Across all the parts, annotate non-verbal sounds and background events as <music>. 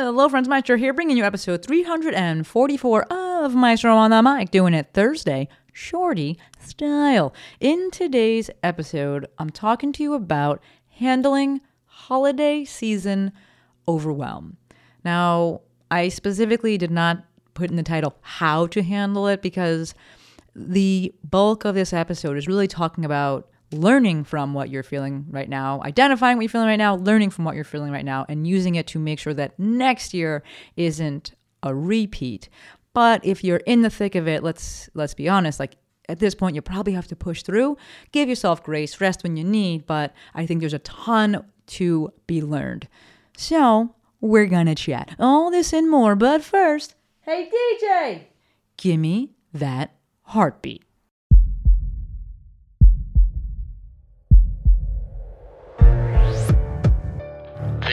Hello, friends. Maestro here, bringing you episode 344 of Maestro on the Mic, doing it Thursday, shorty style. In today's episode, I'm talking to you about handling holiday season overwhelm. Now, I specifically did not put in the title how to handle it because the bulk of this episode is really talking about learning from what you're feeling right now, identifying what you're feeling right now, learning from what you're feeling right now, and using it to make sure that next year isn't a repeat. But if you're in the thick of it, let's let's be honest, like at this point you probably have to push through, give yourself grace, rest when you need, but I think there's a ton to be learned. So, we're gonna chat all this and more, but first, hey DJ, give me that heartbeat.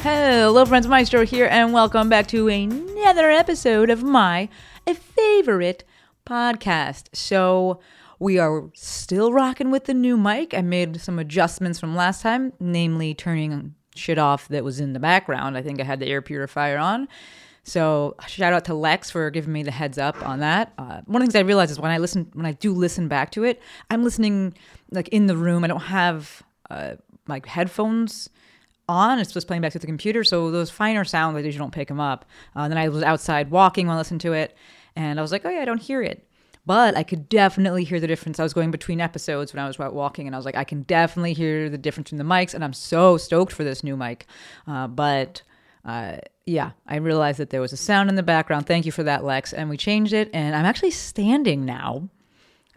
Hello, friends. Maestro here, and welcome back to another episode of my favorite podcast. So, we are still rocking with the new mic. I made some adjustments from last time, namely turning shit off that was in the background. I think I had the air purifier on. So shout out to Lex for giving me the heads up on that. Uh, one of the things I realize is when I listen, when I do listen back to it, I'm listening like in the room. I don't have uh, like headphones on. It's just playing back to the computer. So those finer sounds, I usually don't pick them up. Uh, then I was outside walking while I listened to it, and I was like, oh yeah, I don't hear it. But I could definitely hear the difference. I was going between episodes when I was out walking, and I was like, I can definitely hear the difference in the mics, and I'm so stoked for this new mic. Uh, but uh, yeah, I realized that there was a sound in the background. Thank you for that, Lex. And we changed it, and I'm actually standing now.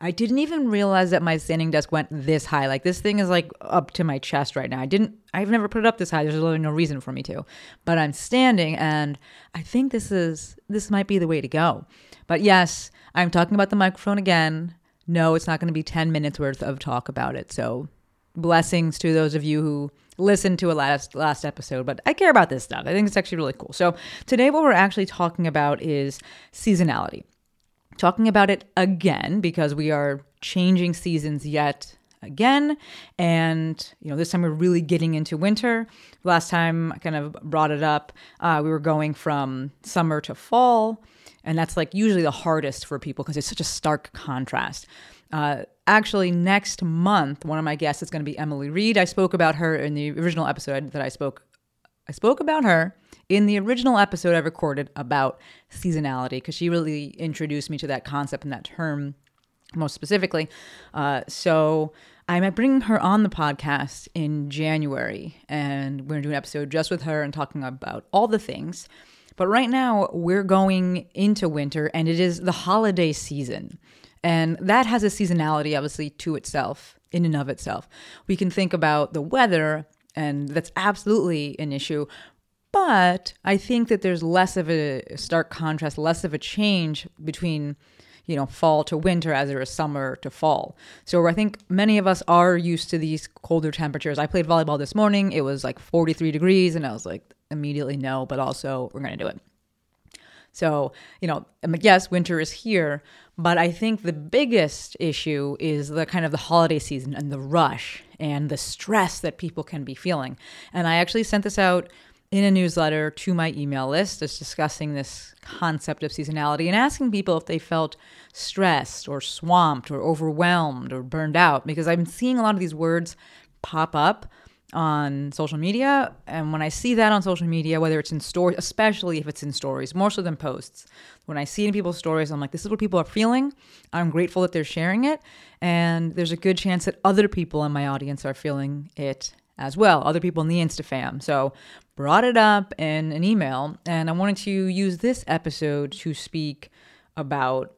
I didn't even realize that my standing desk went this high. Like this thing is like up to my chest right now. I didn't I've never put it up this high. There's really no reason for me to. But I'm standing and I think this is this might be the way to go. But yes, I'm talking about the microphone again. No, it's not going to be 10 minutes worth of talk about it. So blessings to those of you who listened to a last last episode, but I care about this stuff. I think it's actually really cool. So today what we're actually talking about is seasonality talking about it again because we are changing seasons yet again. And you know this time we're really getting into winter. Last time i kind of brought it up uh, we were going from summer to fall. And that's like usually the hardest for people because it's such a stark contrast. Uh, actually next month one of my guests is going to be emily reed. I spoke about her in the original episode that i spoke I spoke about her in the original episode I recorded about seasonality because she really introduced me to that concept and that term most specifically. Uh, so I'm bringing her on the podcast in January, and we're going to do an episode just with her and talking about all the things. But right now, we're going into winter, and it is the holiday season. And that has a seasonality, obviously, to itself, in and of itself. We can think about the weather and that's absolutely an issue. But I think that there's less of a stark contrast, less of a change between, you know, fall to winter as there is summer to fall. So I think many of us are used to these colder temperatures. I played volleyball this morning. It was like 43 degrees, and I was like, immediately no, but also we're going to do it. So, you know, yes, winter is here, but I think the biggest issue is the kind of the holiday season and the rush and the stress that people can be feeling. And I actually sent this out in a newsletter to my email list, just discussing this concept of seasonality and asking people if they felt stressed or swamped or overwhelmed or burned out, because I'm seeing a lot of these words pop up on social media. And when i see that on social media whether it's in stories especially if it's in stories more so than posts when i see it in people's stories i'm like this is what people are feeling. I'm grateful that they're sharing it. And there's a good chance that other people in my audience are feeling it as well other people in the instafam. So brought it up in an email and i wanted to use this episode to speak about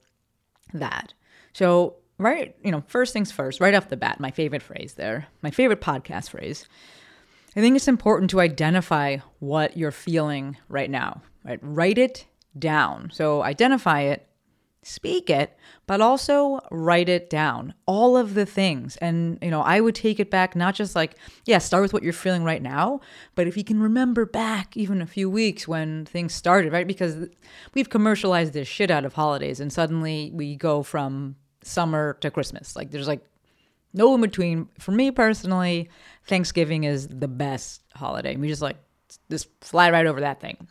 that. So right, you know, first things first, right off the bat, my favorite phrase there, my favorite podcast phrase. I think it's important to identify what you're feeling right now, right? Write it down. So identify it, speak it, but also write it down. All of the things. And, you know, I would take it back, not just like, yeah, start with what you're feeling right now, but if you can remember back even a few weeks when things started, right? Because we've commercialized this shit out of holidays and suddenly we go from summer to Christmas. Like there's like no in between. For me personally, Thanksgiving is the best holiday. We just like just fly right over that thing.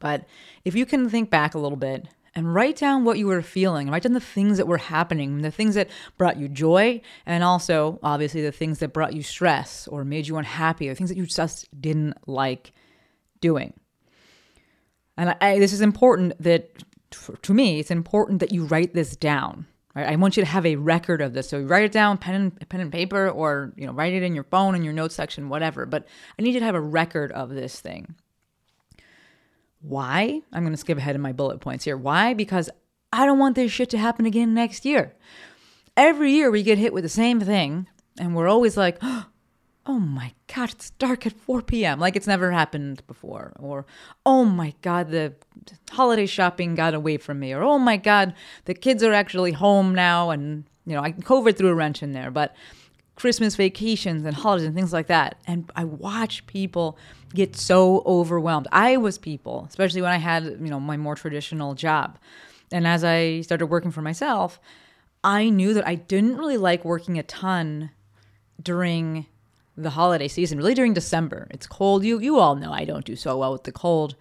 But if you can think back a little bit and write down what you were feeling, write down the things that were happening, the things that brought you joy, and also obviously the things that brought you stress or made you unhappy, or things that you just didn't like doing. And I, this is important that to me, it's important that you write this down. Right? I want you to have a record of this. So write it down, pen and pen and paper, or you know, write it in your phone in your notes section, whatever. But I need you to have a record of this thing. Why? I'm going to skip ahead in my bullet points here. Why? Because I don't want this shit to happen again next year. Every year we get hit with the same thing, and we're always like, <gasps> oh Oh my God, it's dark at 4 p.m. Like it's never happened before. Or, oh my God, the holiday shopping got away from me. Or, oh my God, the kids are actually home now. And, you know, I COVID threw a wrench in there. But Christmas vacations and holidays and things like that. And I watch people get so overwhelmed. I was people, especially when I had, you know, my more traditional job. And as I started working for myself, I knew that I didn't really like working a ton during the holiday season, really during December. It's cold. You you all know I don't do so well with the cold.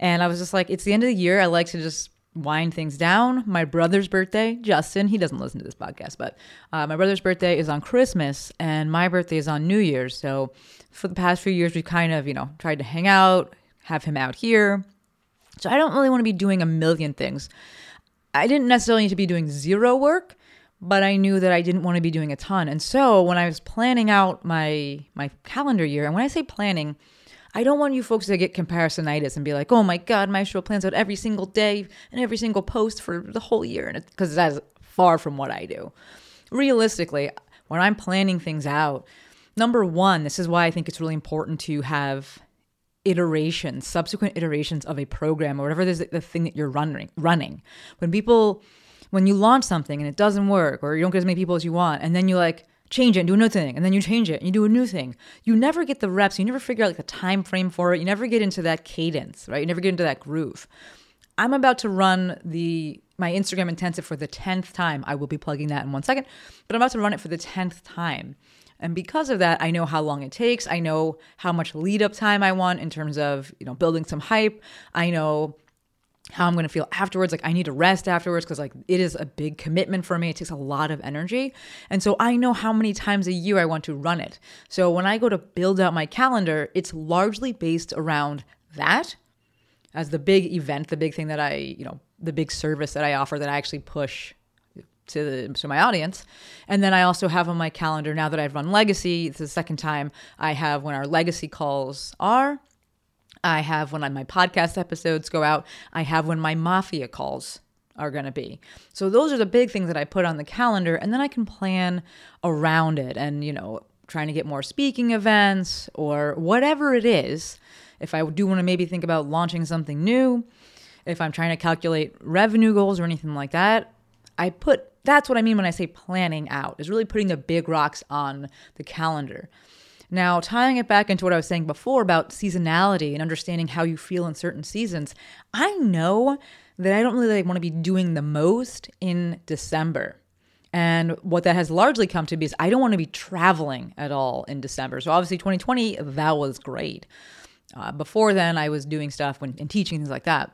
And I was just like, it's the end of the year. I like to just wind things down. My brother's birthday, Justin, he doesn't listen to this podcast, but uh, my brother's birthday is on Christmas and my birthday is on New Year's. So for the past few years, we've kind of, you know, tried to hang out, have him out here. So I don't really want to be doing a million things. I didn't necessarily need to be doing zero work, but I knew that I didn't want to be doing a ton. And so when I was planning out my my calendar year, and when I say planning, I don't want you folks to get comparisonitis and be like, oh my God, Maestro plans out every single day and every single post for the whole year. and Because that's far from what I do. Realistically, when I'm planning things out, number one, this is why I think it's really important to have iterations, subsequent iterations of a program or whatever is the thing that you're running. Running when people, when you launch something and it doesn't work, or you don't get as many people as you want, and then you like change it and do another thing and then you change it and you do a new thing you never get the reps you never figure out like the time frame for it you never get into that cadence right? You never get into that groove. I'm about to run the my instagram intensive for the 10th time. I will be plugging that in one second but i'm about to run it for the 10th time. And because of that i know how long it takes. I know how much lead up time i want in terms of you know building some hype. I know how I'm going to feel afterwards. Like I need to rest afterwards because like it is a big commitment for me. It takes a lot of energy. And so I know how many times a year I want to run it. So when I go to build out my calendar, it's largely based around that as the big event, the big thing that I, you know, the big service that I offer that I actually push to the, to my audience. And then I also have on my calendar now that I've run legacy, it's the second time I have when our legacy calls are I have when my podcast episodes go out. I have when my mafia calls are going to be. So those are the big things that I put on the calendar and then I can plan around it and you know trying to get more speaking events or whatever it is. If I do want to maybe think about launching something new, if I'm trying to calculate revenue goals or anything like that, I put that's what I mean when I say planning out. Is really putting the big rocks on the calendar. Now, tying it back into what I was saying before about seasonality and understanding how you feel in certain seasons, I know that I don't really like, want to be doing the most in December. And what that has largely come to be is I don't want to be traveling at all in December. So obviously, 2020, that was great. Uh, before then, I was doing stuff when, and teaching things like that.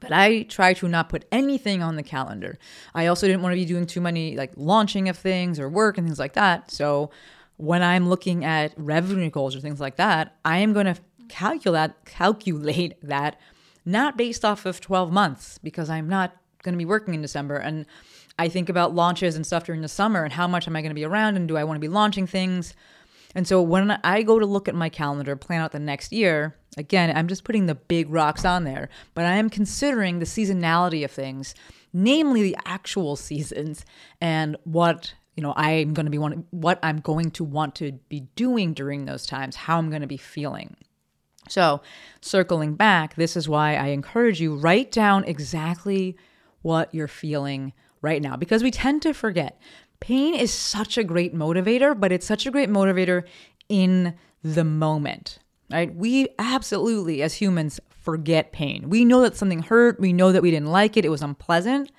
But I try to not put anything on the calendar. I also didn't want to be doing too many like launching of things or work and things like that. So when I'm looking at revenue goals or things like that, I am going to calculate calculate that not based off of 12 months because I'm not going to be working in December and I think about launches and stuff during the summer and how much am I going to be around and do I want to be launching things? And so when I go to look at my calendar, plan out the next year, again, I'm just putting the big rocks on there, but I am considering the seasonality of things, namely the actual <laughs> seasons and what you know, I'm going to be one, what I'm going to want to be doing during those times, how I'm going to be feeling. So, circling back, this is why I encourage you write down exactly what you're feeling right now because we tend to forget. Pain is such a great motivator, but it's such a great motivator in the moment, right? We absolutely, as humans, forget pain. We know that something hurt, we know that we didn't like it, it was unpleasant,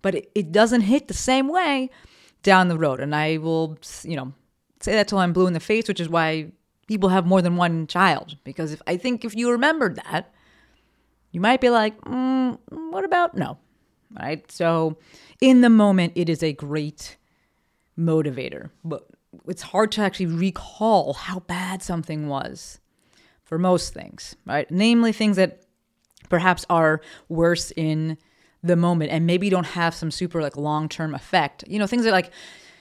but it, it doesn't hit the same way down the road. And I will, you know, say that till I'm blue in the face, which is why people have more than one child. Because if I think if you remembered that, you might be like, mm, what about no? Right? So in the moment, it is a great motivator, but it's hard to actually recall how bad something was for most things, right? Namely, things that perhaps are worse in the moment and maybe don't have some super like long term effect. You know, things that like,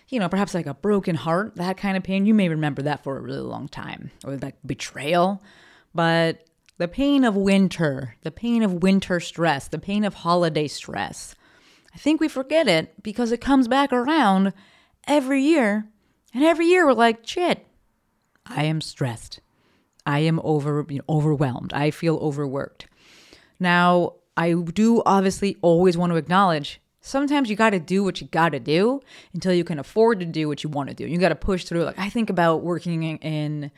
you know, perhaps like a broken heart, that kind of pain, you may remember that for a really long time, or like betrayal. But the pain of winter, the pain of winter stress, the pain of holiday stress, I think we forget it because it comes back around every year. And every year we're like, shit, I am stressed. I am over you know, overwhelmed. I feel overworked. Now, I do obviously always want to acknowledge sometimes you got to do what you got to do until you can afford to do what you want to do. You got to push through. Like I think about working in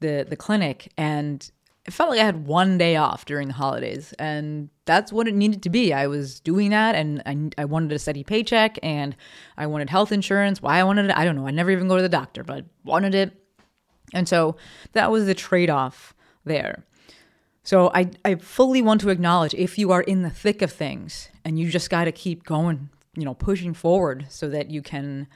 the the clinic and it felt like I had one day off during the holidays, and that's what it needed to be. I was doing that, and I, I wanted a steady paycheck, and I wanted health insurance. Why I wanted it, I don't know. I never even go to the doctor, but wanted it. And so that was the trade off there. So I, I fully want to acknowledge if you are in the thick of things and you just got to keep going, you know, pushing forward so that you can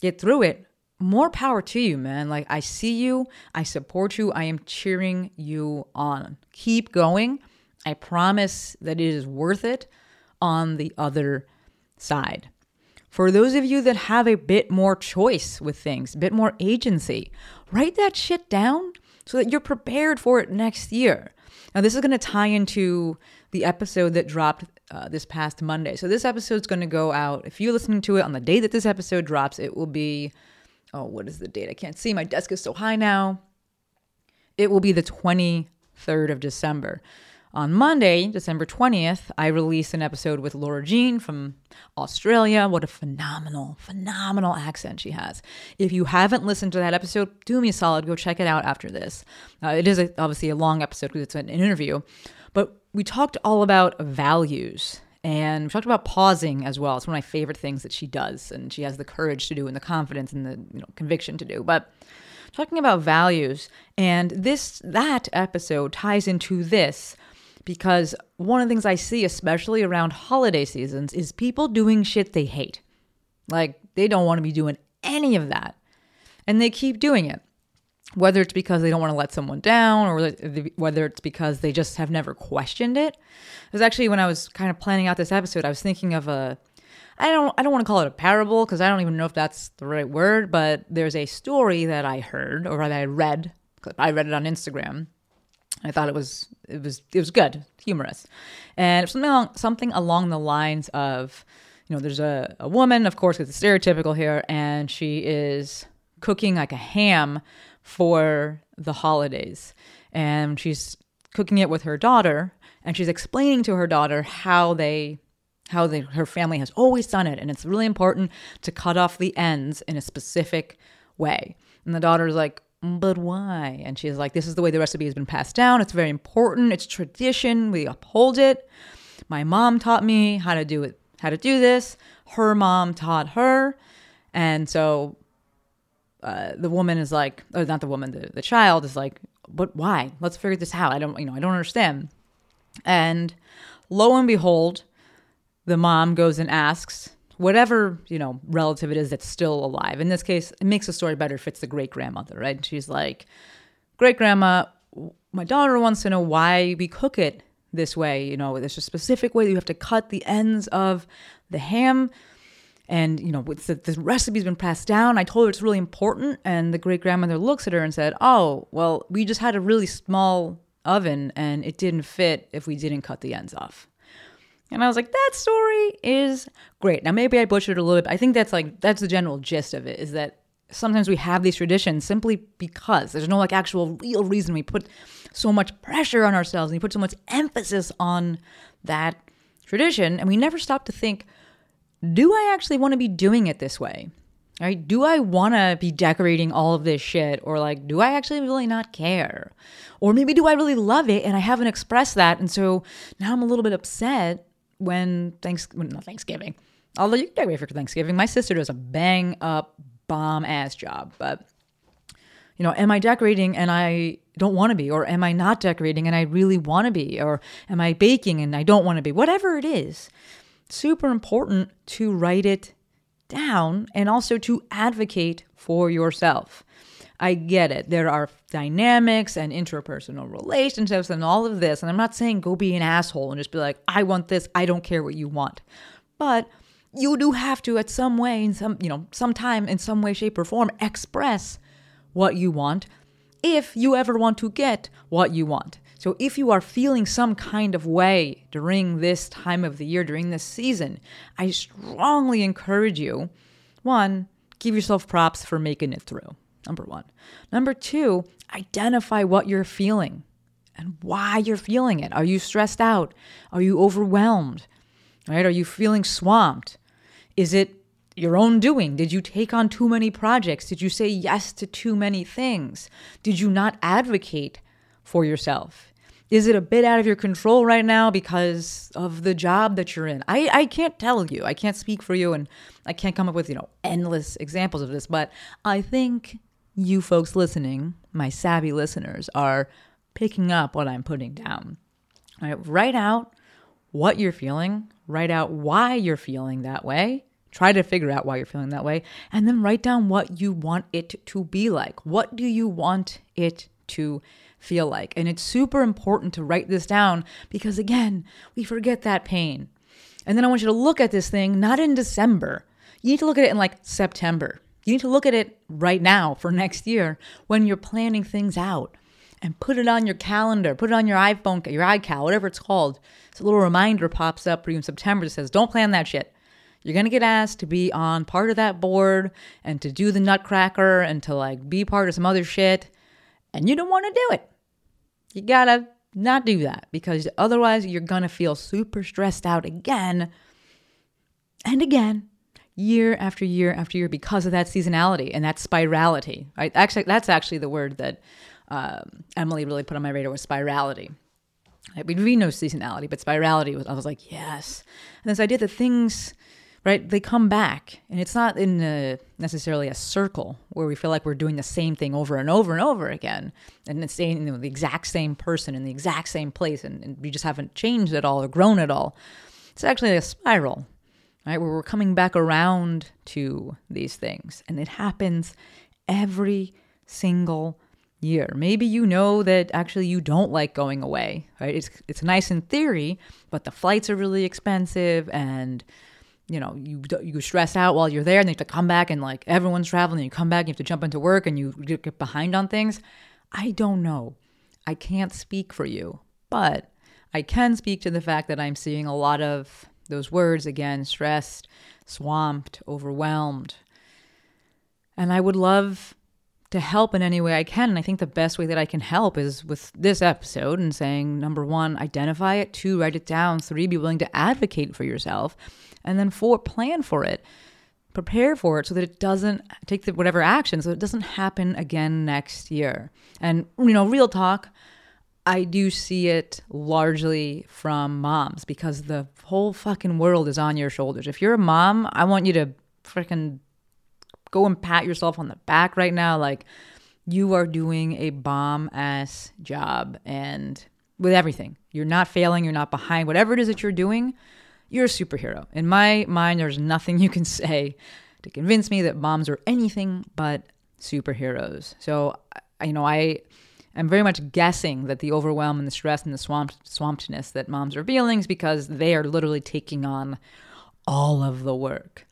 get through it, more power to you, man. Like I see you, I support you, I am cheering you on. Keep going. I promise that it is worth it on the other side. For those of you that have a bit more choice with things, a bit more agency, write that shit down so that you're prepared for it next year. Now, this is going to tie into the episode that dropped uh, this past Monday. So, this episode is going to go out. If you're listening to it on the day that this episode drops, it will be, oh, what is the date? I can't see. My desk is so high now. It will be the 23rd of December. On Monday, December 20th, I released an episode with Laura Jean from Australia. What a phenomenal, phenomenal accent she has. If you haven't listened to that episode, do me a solid, go check it out after this. Uh, it is a, obviously a long episode because it's an interview, but we talked all about values and we talked about pausing as well. It's one of my favorite things that she does, and she has the courage to do and the confidence and the you know conviction to do. But talking about values, and this that episode ties into this because one of the things I see, especially around holiday seasons, is people doing shit they hate. Like they don't want to be doing any of that. And they keep doing it. Whether it's because they don't want to let someone down or whether it's because they just have never questioned it. It was actually when I was kind of planning out this episode, I was thinking of a I don't I don't want to call it a parable because I don't even know if that's the right word, but there's a story that I heard or that I read. I read it on Instagram I thought it was it was it was good, humorous, and something along, something along the lines of, you know, there's a, a woman, of course, it's stereotypical here, and she is cooking like a ham for the holidays, and she's cooking it with her daughter, and she's explaining to her daughter how they how they, her family has always done it, and it's really important to cut off the ends in a specific way. And the daughter's like, but why? And she's like, this is the way the recipe has been passed down. It's very important. It's tradition. We uphold it. My mom taught me how to do it, how to do this. Her mom taught her. And so uh, the woman is like, or not the woman, the, the child is like, but why? Let's figure this out. I don't, you know, I don't understand. And lo and behold, the mom goes and asks whatever you know relative it is that's still alive. In this case, it makes the story better if it's the great grandmother, right? And she's like, "Great grandma, my daughter wants to know why we cook it this way. You know, there's a specific way that you have to cut the ends of the ham." And you know, the, the recipe's been passed down. I told her it's really important, and the great grandmother looks at her and said, "Oh, well, we just had a really small oven, and it didn't fit if we didn't cut the ends off." And I was like, that story is great. Now, maybe I butchered a little bit. But I think that's like, that's the general gist of it is that sometimes we have these traditions simply because there's no like actual real reason we put so much pressure on ourselves and we put so much emphasis on that tradition. And we never stop to think, do I actually want to be doing it this way? Right? Do I want to be decorating all of this shit? Or like, do I actually really not care? Or maybe do I really love it and I haven't expressed that? And so now I'm a little bit upset when thanks not Thanksgiving. Although you can decorate for Thanksgiving. My sister does a bang up bomb ass job. But you know, am I decorating and I don't want to be? Or am I not decorating and I really want to be? Or am I baking and I don't want to be? Whatever it is, super important to write it down and also to advocate for yourself. I get it. There are dynamics and interpersonal relationships and all of this. And I'm not saying go be an asshole and just be like, I want this. I don't care what you want. But you do have to, at some way, in some, you know, sometime in some way, shape, or form, express what you want if you ever want to get what you want. So if you are feeling some kind of way during this time of the year, during this season, I strongly encourage you one, give yourself props for making it through. Number one. Number two, identify what you're feeling and why you're feeling it. Are you stressed out? Are you overwhelmed? Right? Are you feeling swamped? Is it your own doing? Did you take on too many projects? Did you say yes to too many things? Did you not advocate for yourself? Is it a bit out of your control right now because of the job that you're in? I, I can't tell you. I can't speak for you and I can't come up with, you know, endless examples of this, but I think you folks listening, my savvy listeners, are picking up what I'm putting down. Right, write out what you're feeling, write out why you're feeling that way, try to figure out why you're feeling that way, and then write down what you want it to be like. What do you want it to feel like? And it's super important to write this down because, again, we forget that pain. And then I want you to look at this thing not in December. You need to look at it in like September. You need to look at it right now for next year when you're planning things out and put it on your calendar, put it on your iPhone, your iCal, whatever it's called. So a little reminder pops up for you in September that says, don't plan that shit. You're going to get asked to be on part of that board and to do the nutcracker and to like be part of some other shit. And you don't want to do it. You got to not do that because otherwise you're going to feel super stressed out again and again year after year after year because of that seasonality and that spirality. Right? Actually, that's actually the word that um, Emily really put on my radar was spirality. Right? We no seasonality, but spirality was. I was like, yes. And this idea that things, right? They come back, and it's not in a, necessarily a circle where we feel like we're doing the same thing over and over and over again, and it's you know, the exact same person in the exact same place, and, and we just haven't changed at all or grown at all. It's actually a spiral, right? Where we're coming back around to these things, and it happens every single year. Maybe you know that actually you don't like going away, right? It's it's nice in theory, but the flights are really expensive and you know, you you stress out while you're there and you have to come back and like everyone's traveling and you come back and you have to jump into work and you get behind on things. I don't know. I can't speak for you, but I can speak to the fact that I'm seeing a lot of those words again, stressed, swamped, overwhelmed. And I would love to help in any way I can. And I think the best way that I can help is with this episode and saying number one, identify it, two, write it down, three, be willing to advocate for yourself, and then four, plan for it. Prepare for it so that it doesn't take the, whatever action, so it doesn't happen again next year. And, you know, real talk, I do see it largely from moms because the whole fucking world is on your shoulders. If you're a mom, I want you to freaking go and pat yourself on the back right now. Like, you are doing a bomb ass job and with everything. You're not failing, you're not behind. Whatever it is that you're doing, you're a superhero. In my mind, there's nothing you can <laughs> say to convince me that moms are anything but superheroes. So, you know, I am very much guessing that the overwhelm and the stress and the swamp swampedness that moms are feeling is because they are literally taking on all of the work.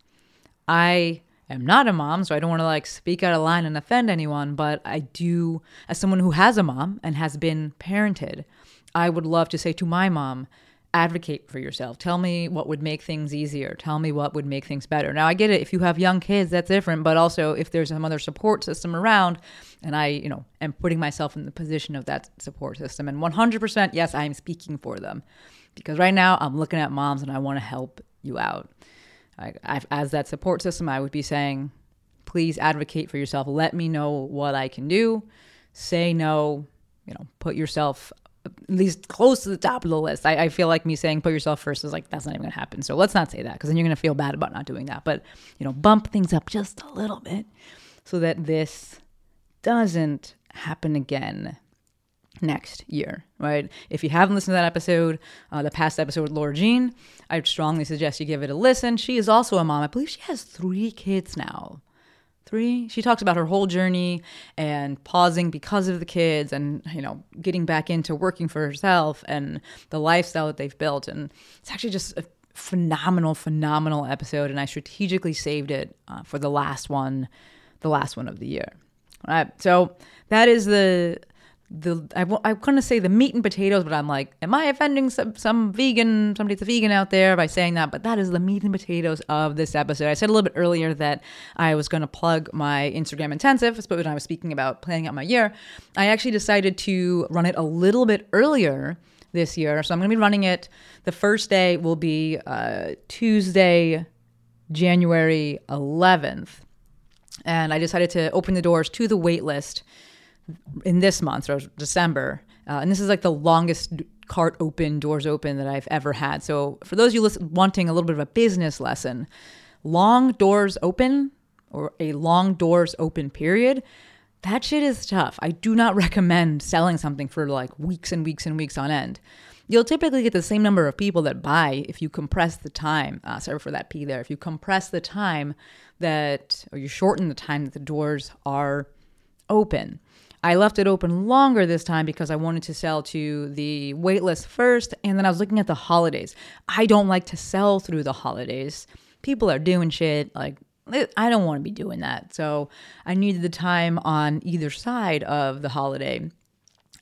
I am not a mom, so I don't want to like speak out of line and offend anyone, but I do, as someone who has a mom and has been parented, I would love to say to my mom, advocate for yourself. Tell me what would make things easier. Tell me what would make things better. Now, I get it. If you have young kids, that's different. But also, if there's some other support system around, and I, you know, am putting myself in the position of that support system, and 100%, yes, I am speaking for them, because right now I'm looking at moms and I want to help you out. I, I, as that support system, I would be saying, please advocate for yourself. Let me know what I can do. Say no. You know, put yourself at least close to the top of the list. I, I feel like me saying put yourself first is like that's not even gonna happen. So let's not say that because then you're gonna feel bad about not doing that. But you know, bump things up just a little bit so that this doesn't happen again next year, right? If you haven't listened to that episode, uh, the past episode with Laura Jean, I strongly suggest you give it a listen. She is also a mom. I believe she has three kids now three she talks about her whole journey and pausing because of the kids and you know getting back into working for herself and the lifestyle that they've built. And it's actually just a phenomenal phenomenal episode. And i strategically saved it uh, for the last one the last one of the year. All right. So that is the the I, w- I couldn't say the meat and potatoes, but I'm like, am I offending some, some vegan, somebody that's a vegan out there by saying that? But that is the meat and potatoes of this episode. I said a little bit earlier that I was going to plug my Instagram intensive, but when I was speaking about planning out my year, I actually decided to run it a little bit earlier this year. So I'm going to be running it. The first day will be uh, Tuesday, January 11th. And I decided to open the doors to the wait list in this month or December. Uh, and this is like the longest cart open, doors open that I've ever had. So for those of you listen, wanting a little bit of a business lesson, long doors open or a long doors open period, that shit is tough. I do not recommend selling something for like weeks and weeks and weeks on end. You'll typically get the same number of people that buy if you compress the time. Uh, sorry for that P there. If you compress the time that, or you shorten the time that the doors are open. I left it open longer this time because I wanted to sell to the waitlist first, and then I was looking at the holidays. I don't like to sell through the holidays. People are doing shit like eh, I don't want to be doing that. So I needed the time on either side of the holiday.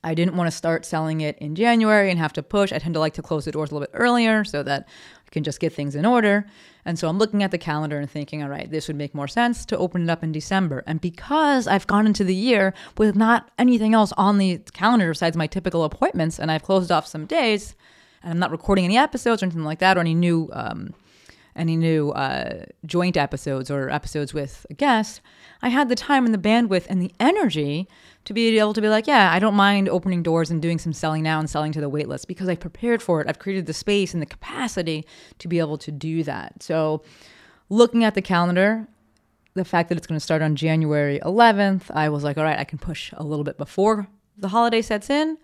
I didn't want to start selling it in January and have to push. I tend to like to close the doors a little bit earlier so that I can just get things in order. And so I'm looking at the calendar and thinking, all right, this would make more sense to open it up in December. And because I've gone into the year with not anything else on the calendar besides my typical appointments, and I've closed off some days, and I'm not recording any episodes or anything like that, or any new um, any new uh, joint episodes or episodes with a guest, I had the time and the bandwidth and the energy to be able to be like, yeah, I don't mind opening doors and doing some selling now and selling to the waitlist because I prepared for it. I've created the space and the capacity to be able to do that. So, looking at the calendar, the fact that it's going to start on January 11th, I was like, all right, I can push a little bit before the holiday sets in.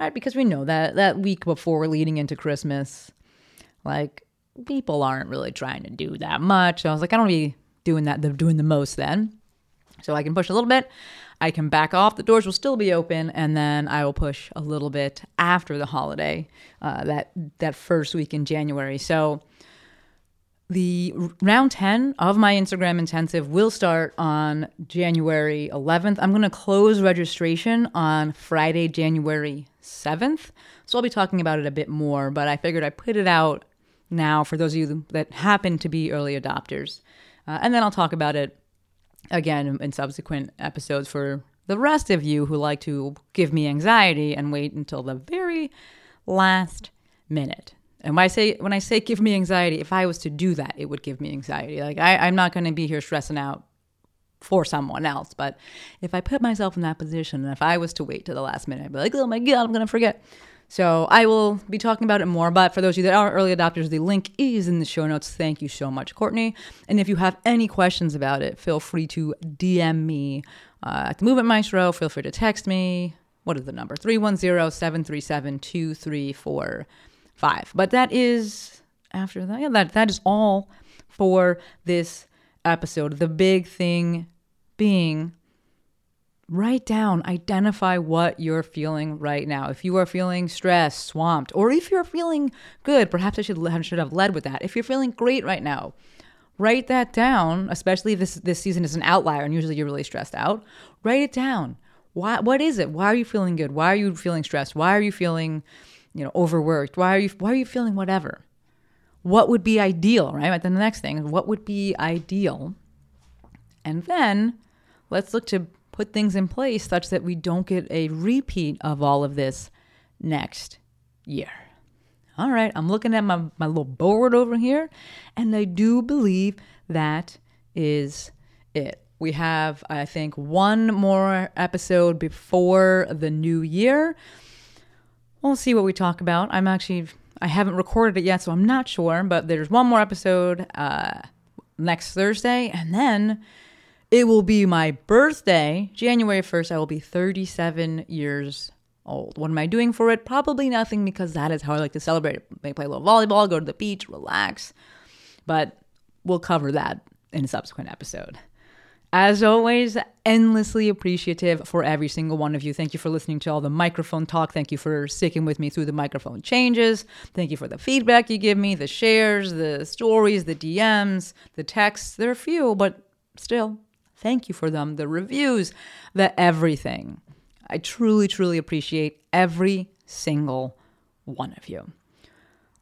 All right, because we know that that week before leading into Christmas, like people aren't really trying to do that much. So I was like, I don't be doing that, doing the most then. So I can push a little bit. I can back off. The doors will still be open, and then I will push a little bit after the holiday, uh, that that first week in January. So the round 10 of my Instagram intensive will start on January 11th. I'm going to close registration on Friday, January 7th. So I'll be talking about it a bit more, but I figured I put it out now for those of you that happen to be early adopters. Uh, and then I'll talk about it again in subsequent episodes for the rest of you who like to give me anxiety and wait until the very last minute. And when I say when I say give me anxiety, if I was to do that, it would give me anxiety. Like I, I'm not going to be here stressing out for someone else. But if I put myself in that position, and if I was to wait to the last minute, I'd be like, oh my god, I'm going to forget. So I will be talking about it more. But for those of you that are early adopters, the link is in the show notes. Thank you so much, Courtney. And if you have any questions about it, feel free to DM me uh, at the Movement Maestro. Feel free to text me. What is the number? 310 737 2345. But that is, after that, yeah, that, that is all for this episode. The big thing being write down, identify what you're feeling right now. If you are feeling stressed, swamped, or if you're feeling good, perhaps I should should have led with that. If you're feeling great right now, write that down. Especially if this this season is an outlier, and usually you're really stressed out. Write it down. Why? What is it? Why are you feeling good? Why are you feeling stressed? Why are you feeling you know, overworked? Why are you why are you feeling whatever? What would be ideal, right? And then the next thing what would be ideal? And then let's look to put things in place such that we don't get a repeat of all of this next year. All right, I'm looking at my, my little board over here, and I do believe that is it. We have, I think, one more episode before the new year. We'll see what we talk about. I'm actually, I haven't recorded it yet, so I'm not sure, but there's one more episode uh, next Thursday, and then it will be my birthday, January 1st. I will be 37 years old. What am I doing for it? Probably nothing because that is how I like to celebrate. Maybe play a little volleyball, go to the beach, relax. But we'll cover that in a subsequent episode. As always, endlessly appreciative for every single one of you. Thank you for listening to all the microphone talk. Thank you for sticking with me through the microphone changes. Thank you for the feedback you give me, the shares, the stories, the DMs, the texts. There are few, but still, thank you for them. The reviews, the everything. I truly, truly appreciate every single one of you.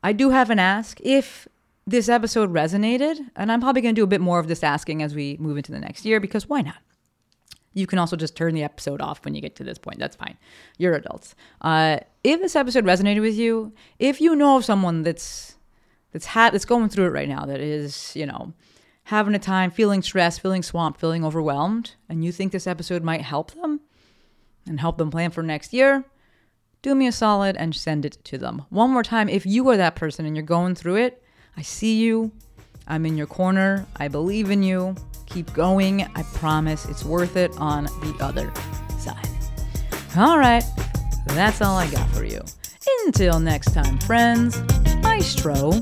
I do have an ask. If this episode resonated, and I'm probably going to do a bit more of this asking as we move into the next year because why not? You can also just turn the episode off when you get to this point. That's fine. You're adults. Uh, if this episode resonated with you, if you know of someone that's that's had that's going through it right now, that is, you know, having a time, feeling stressed, feeling swamped, feeling overwhelmed, and you think this episode might help them and help them plan for next year, do me a solid and send it to them. One more time, if you are that person and you're going through it, I see you. I'm in your corner. I believe in you. Keep going. I promise it's worth it on the other side. All right, that's all I got for you. Until next time, friends, Maestro